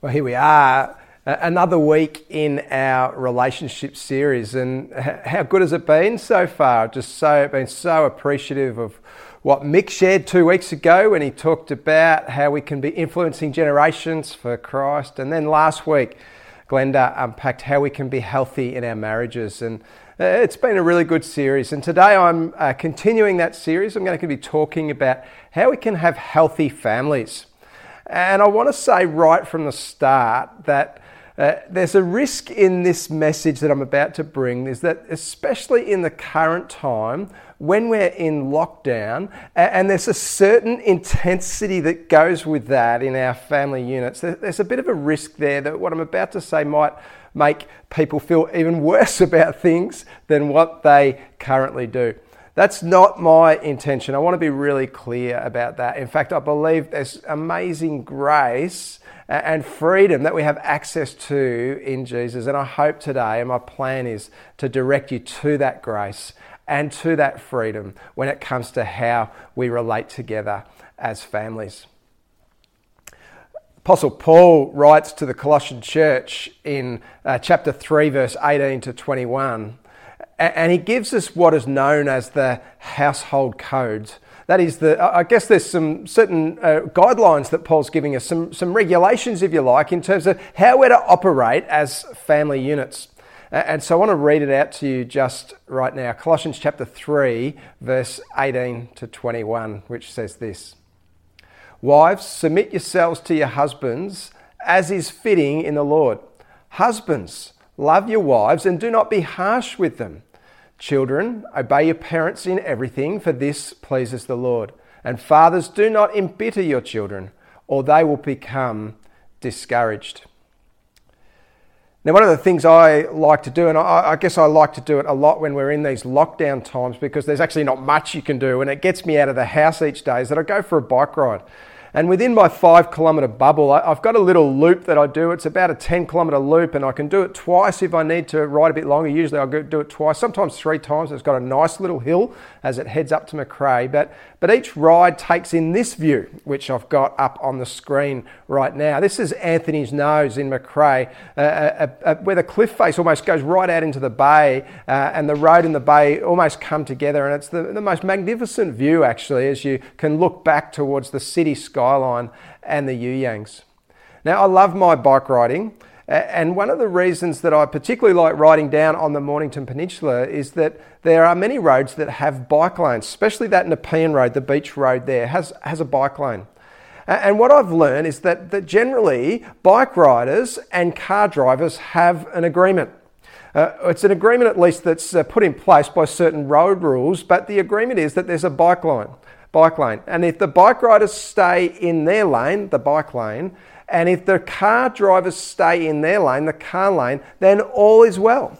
Well, here we are, another week in our relationship series, and how good has it been so far? Just so been so appreciative of what Mick shared two weeks ago when he talked about how we can be influencing generations for Christ, and then last week, Glenda unpacked how we can be healthy in our marriages, and uh, it's been a really good series. And today I'm uh, continuing that series. I'm going to be talking about how we can have healthy families. And I want to say right from the start that uh, there's a risk in this message that I'm about to bring is that, especially in the current time, when we're in lockdown, and there's a certain intensity that goes with that in our family units, there's a bit of a risk there that what I'm about to say might make people feel even worse about things than what they currently do. That's not my intention. I want to be really clear about that. In fact, I believe there's amazing grace and freedom that we have access to in Jesus. And I hope today, and my plan is to direct you to that grace and to that freedom when it comes to how we relate together as families. Apostle Paul writes to the Colossian church in uh, chapter 3, verse 18 to 21 and he gives us what is known as the household codes. That is, the, I guess there's some certain uh, guidelines that Paul's giving us, some, some regulations, if you like, in terms of how we're to operate as family units. And so I want to read it out to you just right now. Colossians chapter 3, verse 18 to 21, which says this Wives, submit yourselves to your husbands as is fitting in the Lord. Husbands, love your wives and do not be harsh with them. Children, obey your parents in everything, for this pleases the Lord. And fathers, do not embitter your children, or they will become discouraged. Now, one of the things I like to do, and I, guess I like to do it a lot when we're in these lockdown times because there's actually not much you can do, and it gets me out of the house each day, is that I go for a bike ride. And within my five kilometre bubble, I've got a little loop that I do. It's about a 10 kilometre loop, and I can do it twice if I need to ride a bit longer. Usually I'll do it twice, sometimes three times. It's got a nice little hill as it heads up to McCrae. But, but each ride takes in this view, which I've got up on the screen right now. This is Anthony's Nose in McCrae, uh, uh, uh, where the cliff face almost goes right out into the bay, uh, and the road and the bay almost come together. And it's the, the most magnificent view, actually, as you can look back towards the city sky Skyline and the You Yangs. Now, I love my bike riding, and one of the reasons that I particularly like riding down on the Mornington Peninsula is that there are many roads that have bike lanes, especially that Nepean Road, the beach road there, has, has a bike lane. And what I've learned is that, that generally bike riders and car drivers have an agreement. Uh, it's an agreement, at least, that's uh, put in place by certain road rules, but the agreement is that there's a bike line bike lane. And if the bike riders stay in their lane, the bike lane, and if the car drivers stay in their lane, the car lane, then all is well.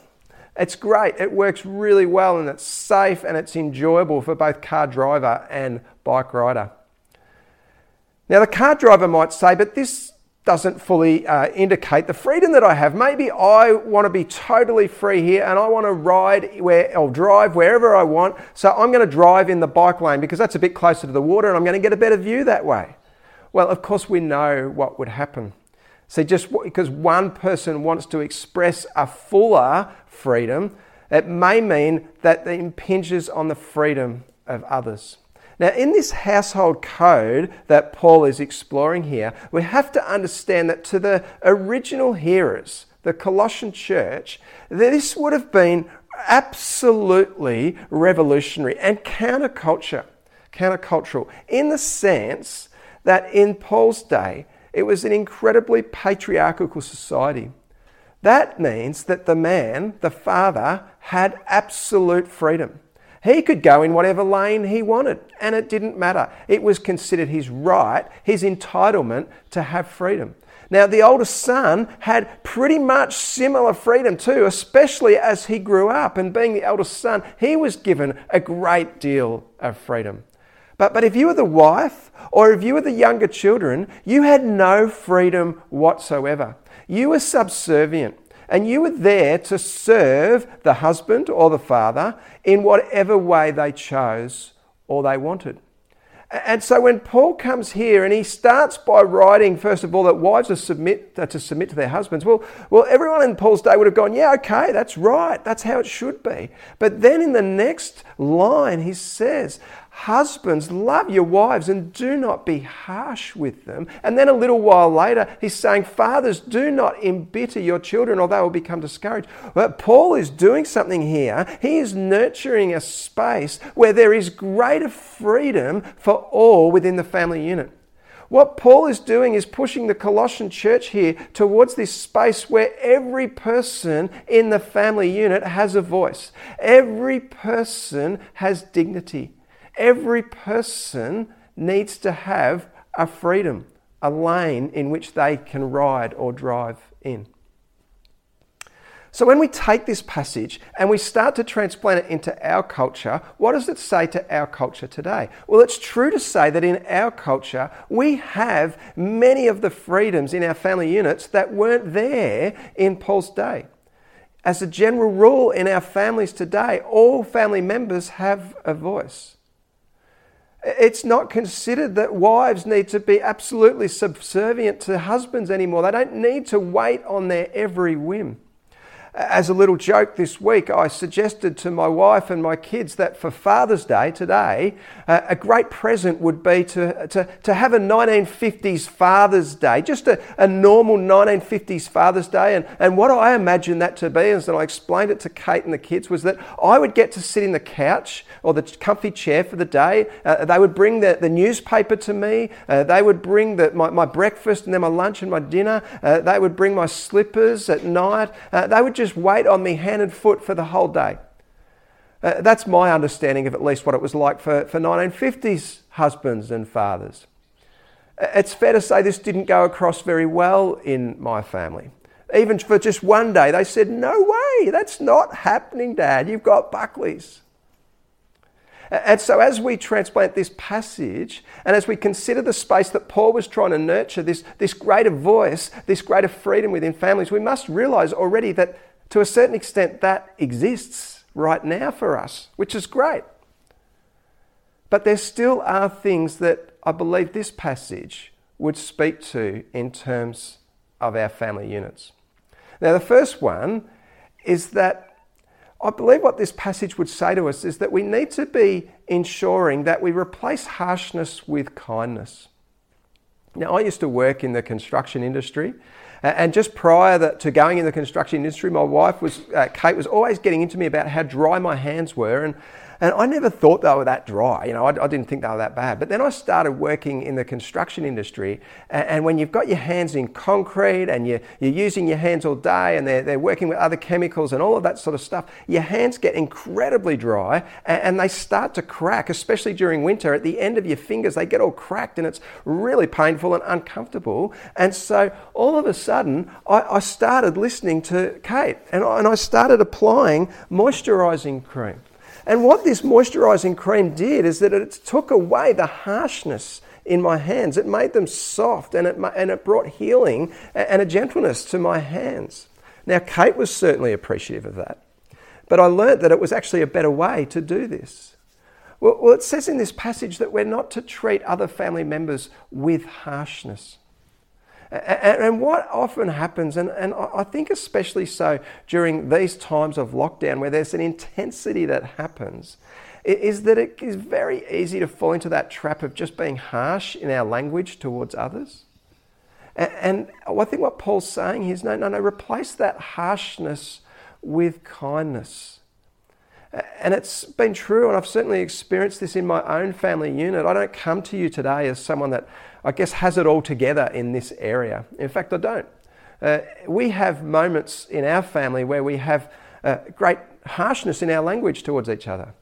It's great. It works really well and it's safe and it's enjoyable for both car driver and bike rider. Now, the car driver might say, but this doesn't fully uh, indicate the freedom that I have. Maybe I want to be totally free here and I want to ride where or drive wherever I want. So I'm going to drive in the bike lane because that's a bit closer to the water and I'm going to get a better view that way. Well, of course, we know what would happen. See, just because one person wants to express a fuller freedom, it may mean that it impinges on the freedom of others. Now, in this household code that Paul is exploring here, we have to understand that to the original hearers, the Colossian church, this would have been absolutely revolutionary and counterculture, countercultural, in the sense that in Paul's day, it was an incredibly patriarchal society. That means that the man, the father, had absolute freedom. He could go in whatever lane he wanted, and it didn't matter. It was considered his right, his entitlement to have freedom. Now, the oldest son had pretty much similar freedom too, especially as he grew up. And being the eldest son, he was given a great deal of freedom. But, but if you were the wife or if you were the younger children, you had no freedom whatsoever. You were subservient and you were there to serve the husband or the father in whatever way they chose or they wanted. And so when Paul comes here and he starts by writing, first of all, that wives are submit, are to submit to their husbands, well, well, everyone in Paul's day would have gone, yeah, okay, that's right, that's how it should be. But then in the next line, he says, Husbands, love your wives and do not be harsh with them. And then a little while later, he's saying, Fathers, do not embitter your children or they will become discouraged. But Paul is doing something here. He is nurturing a space where there is greater freedom for all within the family unit. What Paul is doing is pushing the Colossian church here towards this space where every person in the family unit has a voice. Every person has dignity every person needs to have a freedom, a lane in which they can ride or drive in. So, when we take this passage and we start to transplant it into our culture, what does it say to our culture today? Well, it's true to say that in our culture, we have many of the freedoms in our family units that weren't there in Paul's day. As a general rule in our families today, all family members have a voice. It's not considered that wives need to be absolutely subservient to husbands anymore. They don't need to wait on their every whim. As a little joke this week, I suggested to my wife and my kids that for Father's Day today, uh, a great present would be to, to, to have a 1950s Father's Day, just a, a normal 1950s Father's Day. And, and what I imagined that to be, and I explained it to Kate and the kids, was that I would get to sit in the couch or the comfy chair for the day. Uh, they would bring the, the newspaper to me, uh, they would bring the, my, my breakfast and then my lunch and my dinner, uh, they would bring my slippers at night. Uh, they would just wait on me hand and foot for the whole day. Uh, that's my understanding of at least what it was like for, for 1950s husbands and fathers. Uh, it's fair to say this didn't go across very well in my family. Even for just one day, they said, No way, that's not happening, Dad. You've got Buckley's. And so, as we transplant this passage and as we consider the space that Paul was trying to nurture, this, this greater voice, this greater freedom within families, we must realize already that to a certain extent, that exists right now for us, which is great. But there still are things that I believe this passage would speak to in terms of our family units. Now, the first one is that I believe what this passage would say to us is that we need to be ensuring that we replace harshness with kindness. Now, I used to work in the construction industry, and just prior to going in the construction industry, my wife was, uh, Kate, was always getting into me about how dry my hands were. And and I never thought they were that dry. You know, I, I, didn't think they were that bad. But then I started working in the construction industry. And, and when you've got your hands in concrete and you're, you're using your hands all day and they're, they're working with other chemicals and all of that sort of stuff, your hands get incredibly dry and, and they start to crack, especially during winter. At the end of your fingers, they get all cracked and it's really painful and uncomfortable. And so all of a sudden, I, I started listening to Kate and I, and I started applying moisturizing cream. And what this moisturizing cream did is that it took away the harshness in my hands. It made them soft and it, and it brought healing and a gentleness to my hands. Now, Kate was certainly appreciative of that. But I learnt that it was actually a better way to do this. Well, well, it says in this passage that we're not to treat other family members with harshness. And what often happens, and, I think especially so during these times of lockdown where there's an intensity that happens, is that it is very easy to fall into that trap of just being harsh in our language towards others. And I think what Paul's saying is no, no, no, replace that harshness with kindness. And it's been true, and I've certainly experienced this in my own family unit. I don't come to you today as someone that I guess, has it all together in this area. In fact, I don't. Uh, we have moments in our family where we have uh, great harshness in our language towards each other.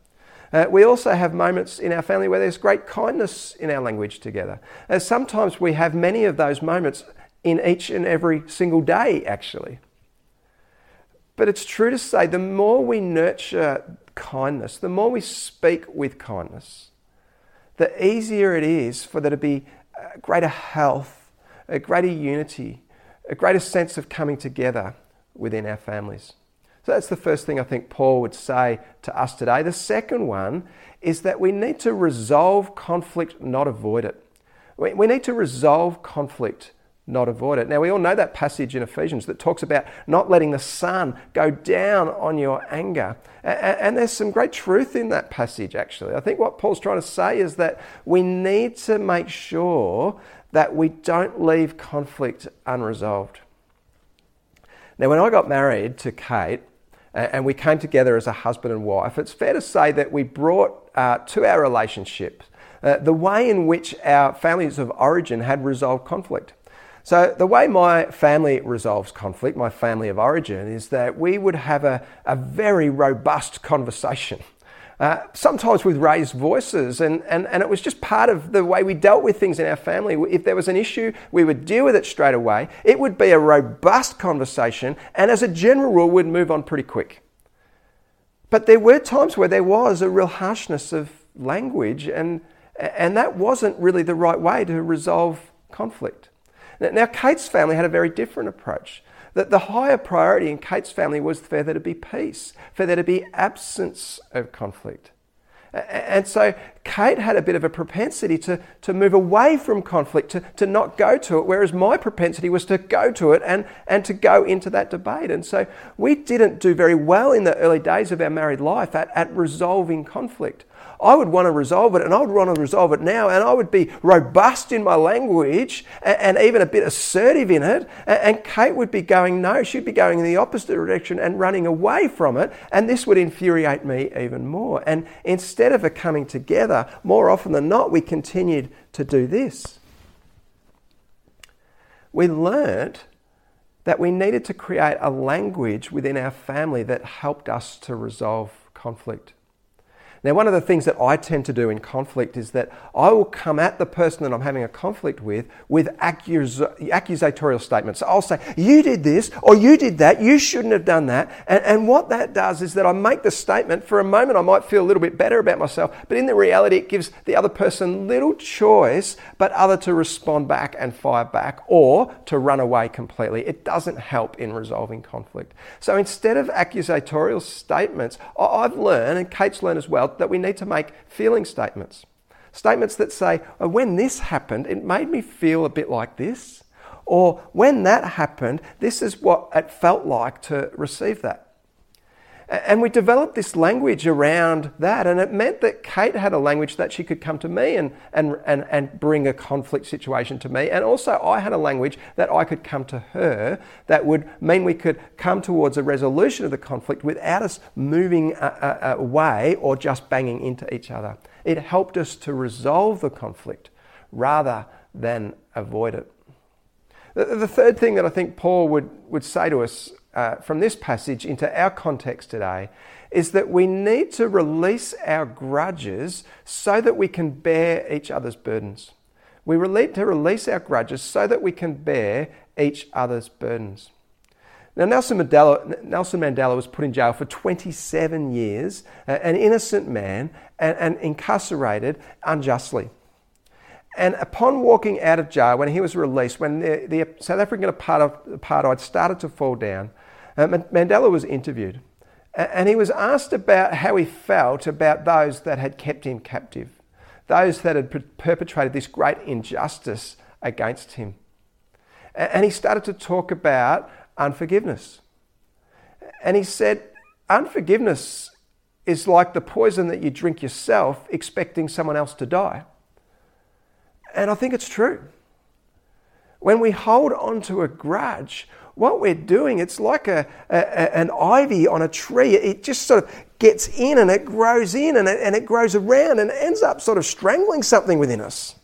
Uh, we also have moments in our family where there's great kindness in our language together. Uh, sometimes we have many of those moments in each and every single day, actually. But it's true to say the more we nurture kindness, the more we speak with kindness, the easier it is for there to be greater health, a greater unity, a greater sense of coming together within our families. So that's the first thing I think Paul would say to us today. The second one is that we need to resolve conflict, not avoid it. We need to resolve conflict, not avoid it. Now, we all know that passage in Ephesians that talks about not letting the sun go down on your anger. And there's some great truth in that passage, actually. I think what Paul's trying to say is that we need to make sure that we don't leave conflict unresolved. Now, when I got married to Kate, and we came together as a husband and wife, it's fair to say that we brought uh, to our relationship uh, the way in which our families of origin had resolved conflict. So, the way my family resolves conflict, my family of origin, is that we would have a, a very robust conversation. Uh, sometimes with raised voices, and, and, and it was just part of the way we dealt with things in our family. If there was an issue, we would deal with it straight away. It would be a robust conversation, and as a general rule, we'd move on pretty quick. But there were times where there was a real harshness of language, and, and that wasn't really the right way to resolve conflict. Now, Kate's family had a very different approach. That the higher priority in Kate's family was for there to be peace, for there to be absence of conflict. And so Kate had a bit of a propensity to, to move away from conflict, to, to not go to it, whereas my propensity was to go to it and, and to go into that debate. And so we didn't do very well in the early days of our married life at, at resolving conflict. I would want to resolve it, and I would want to resolve it now, and I would be robust in my language and, and even a bit assertive in it. And, and Kate would be going, no, she'd be going in the opposite direction and running away from it, and this would infuriate me even more. And instead of a coming together, more often than not, we continued to do this. We learnt that we needed to create a language within our family that helped us to resolve conflict. Now, one of the things that I tend to do in conflict is that I will come at the person that I'm having a conflict with with accus- accusatorial statements. I'll say, You did this, or you did that, you shouldn't have done that. And, and what that does is that I make the statement. For a moment, I might feel a little bit better about myself, but in the reality, it gives the other person little choice but other to respond back and fire back or to run away completely. It doesn't help in resolving conflict. So instead of accusatorial statements, I've learned, and Kate's learned as well, that we need to make feeling statements. Statements that say, oh, when this happened, it made me feel a bit like this. Or when that happened, this is what it felt like to receive that. And we developed this language around that, and it meant that Kate had a language that she could come to me and, and, and, and bring a conflict situation to me. And also, I had a language that I could come to her that would mean we could come towards a resolution of the conflict without us moving away or just banging into each other. It helped us to resolve the conflict rather than avoid it. The third thing that I think Paul would, would say to us uh, from this passage into our context today is that we need to release our grudges so that we can bear each other's burdens. We need to release our grudges so that we can bear each other's burdens. Now, Nelson Mandela, Nelson Mandela was put in jail for 27 years, an innocent man, and, and incarcerated unjustly. And upon walking out of jail, when he was released, when the, the South African apartheid started to fall down, uh, Mandela was interviewed and he was asked about how he felt about those that had kept him captive, those that had perpetrated this great injustice against him. And he started to talk about unforgiveness. And he said, Unforgiveness is like the poison that you drink yourself, expecting someone else to die. And I think it's true. When we hold on to a grudge, what we're doing, it's like a, a, an ivy on a tree. It just sort of gets in and it grows in and it, and it grows around and ends up sort of strangling something within us.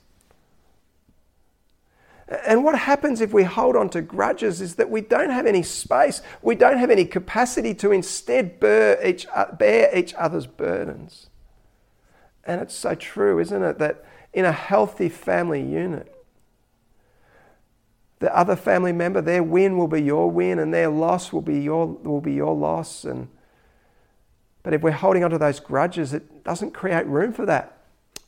And what happens if we hold on to grudges is that we don't have any space, we don't have any capacity to instead bear each, uh, bear each other's burdens. And it's so true, isn't it, that in a healthy family unit, the other family member, their win will be your win, and their loss will be your, will be your loss. And, but if we're holding on to those grudges, it doesn't create room for that.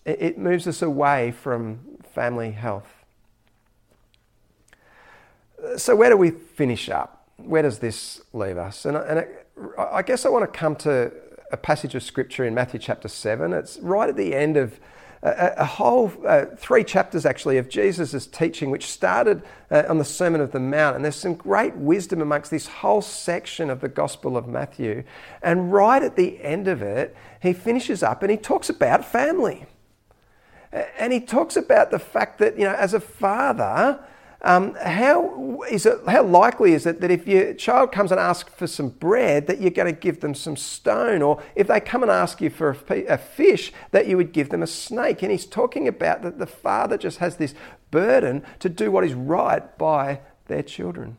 It, it moves us away from family health. So, where do we finish up? Where does this leave us? And, and it, I guess I want to come to a passage of scripture in Matthew chapter 7. It's right at the end of a, a whole uh, three chapters actually of Jesus' teaching, which started uh, on the Sermon of the Mount. And there's some great wisdom amongst this whole section of the Gospel of Matthew. And right at the end of it, he finishes up and he talks about family. And he talks about the fact that, you know, as a father, um, how is it? How likely is it that if your child comes and asks for some bread, that you're going to give them some stone, or if they come and ask you for a, a fish, that you would give them a snake? And he's talking about that the father just has this burden to do what is right by their children.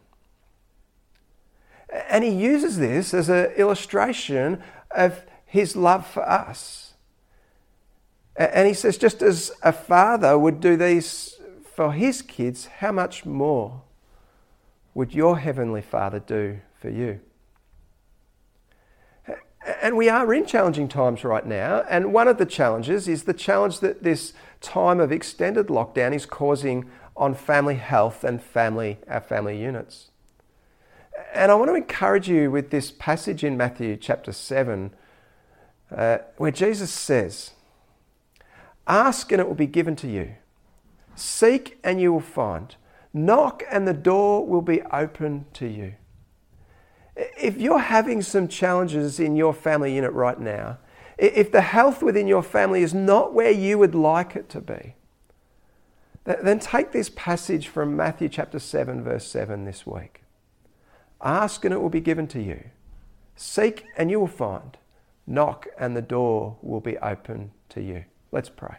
And he uses this as an illustration of his love for us. And he says, just as a father would do these for his kids, how much more would your Heavenly Father do for you? And we are in challenging times right now. And one of the challenges is the challenge that this time of extended lockdown is causing on family health and family, our family units. And I want to encourage you with this passage in Matthew chapter 7, uh, where Jesus says, Ask and it will be given to you. Seek and you will find. Knock and the door will be open to you. If you're having some challenges in your family unit right now, if the health within your family is not where you would like it to be, then take this passage from Matthew chapter 7, verse 7 this week. Ask and it will be given to you. Seek and you will find. Knock and the door will be open to you. Let's pray.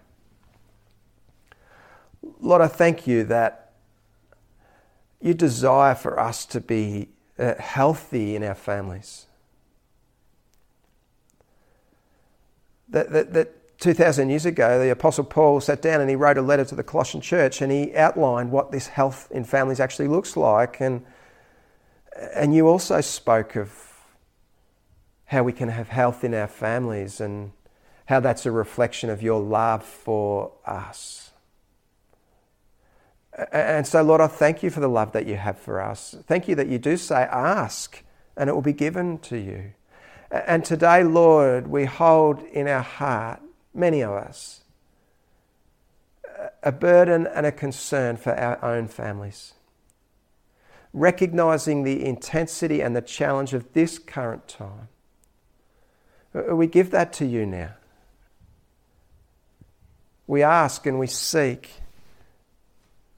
Lord, I thank you that you desire for us to be uh, healthy in our families. That, that, that 2,000 years ago, the Apostle Paul sat down and he wrote a letter to the Colossian church and he outlined what this health in families actually looks like. And, and you also spoke of how we can have health in our families and how that's a reflection of your love for us. And so, Lord, I thank you for the love that you have for us. Thank you that you do say, ask, and it will be given to you. And today, Lord, we hold in our heart, many of us, a burden and a concern for our own families. Recognizing the intensity and the challenge of this current time, uh, uh, we give that to you now. We ask and we seek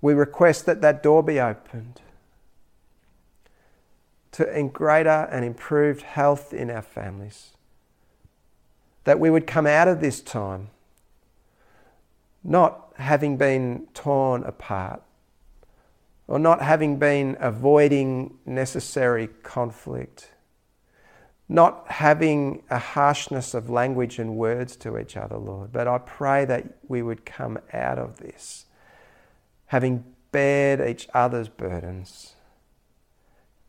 we request that that door be opened to in greater and improved health in our families. That we would come out of this time not having been torn apart or not having been avoiding necessary conflict, not having a harshness of language and words to each other, Lord. But I pray that we would come out of this having bared each other's burdens.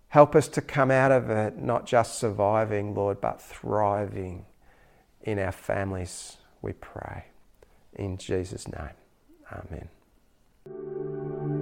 Help us to come out of it not just surviving, Lord, but thriving in our families, we pray. In Jesus' name, amen.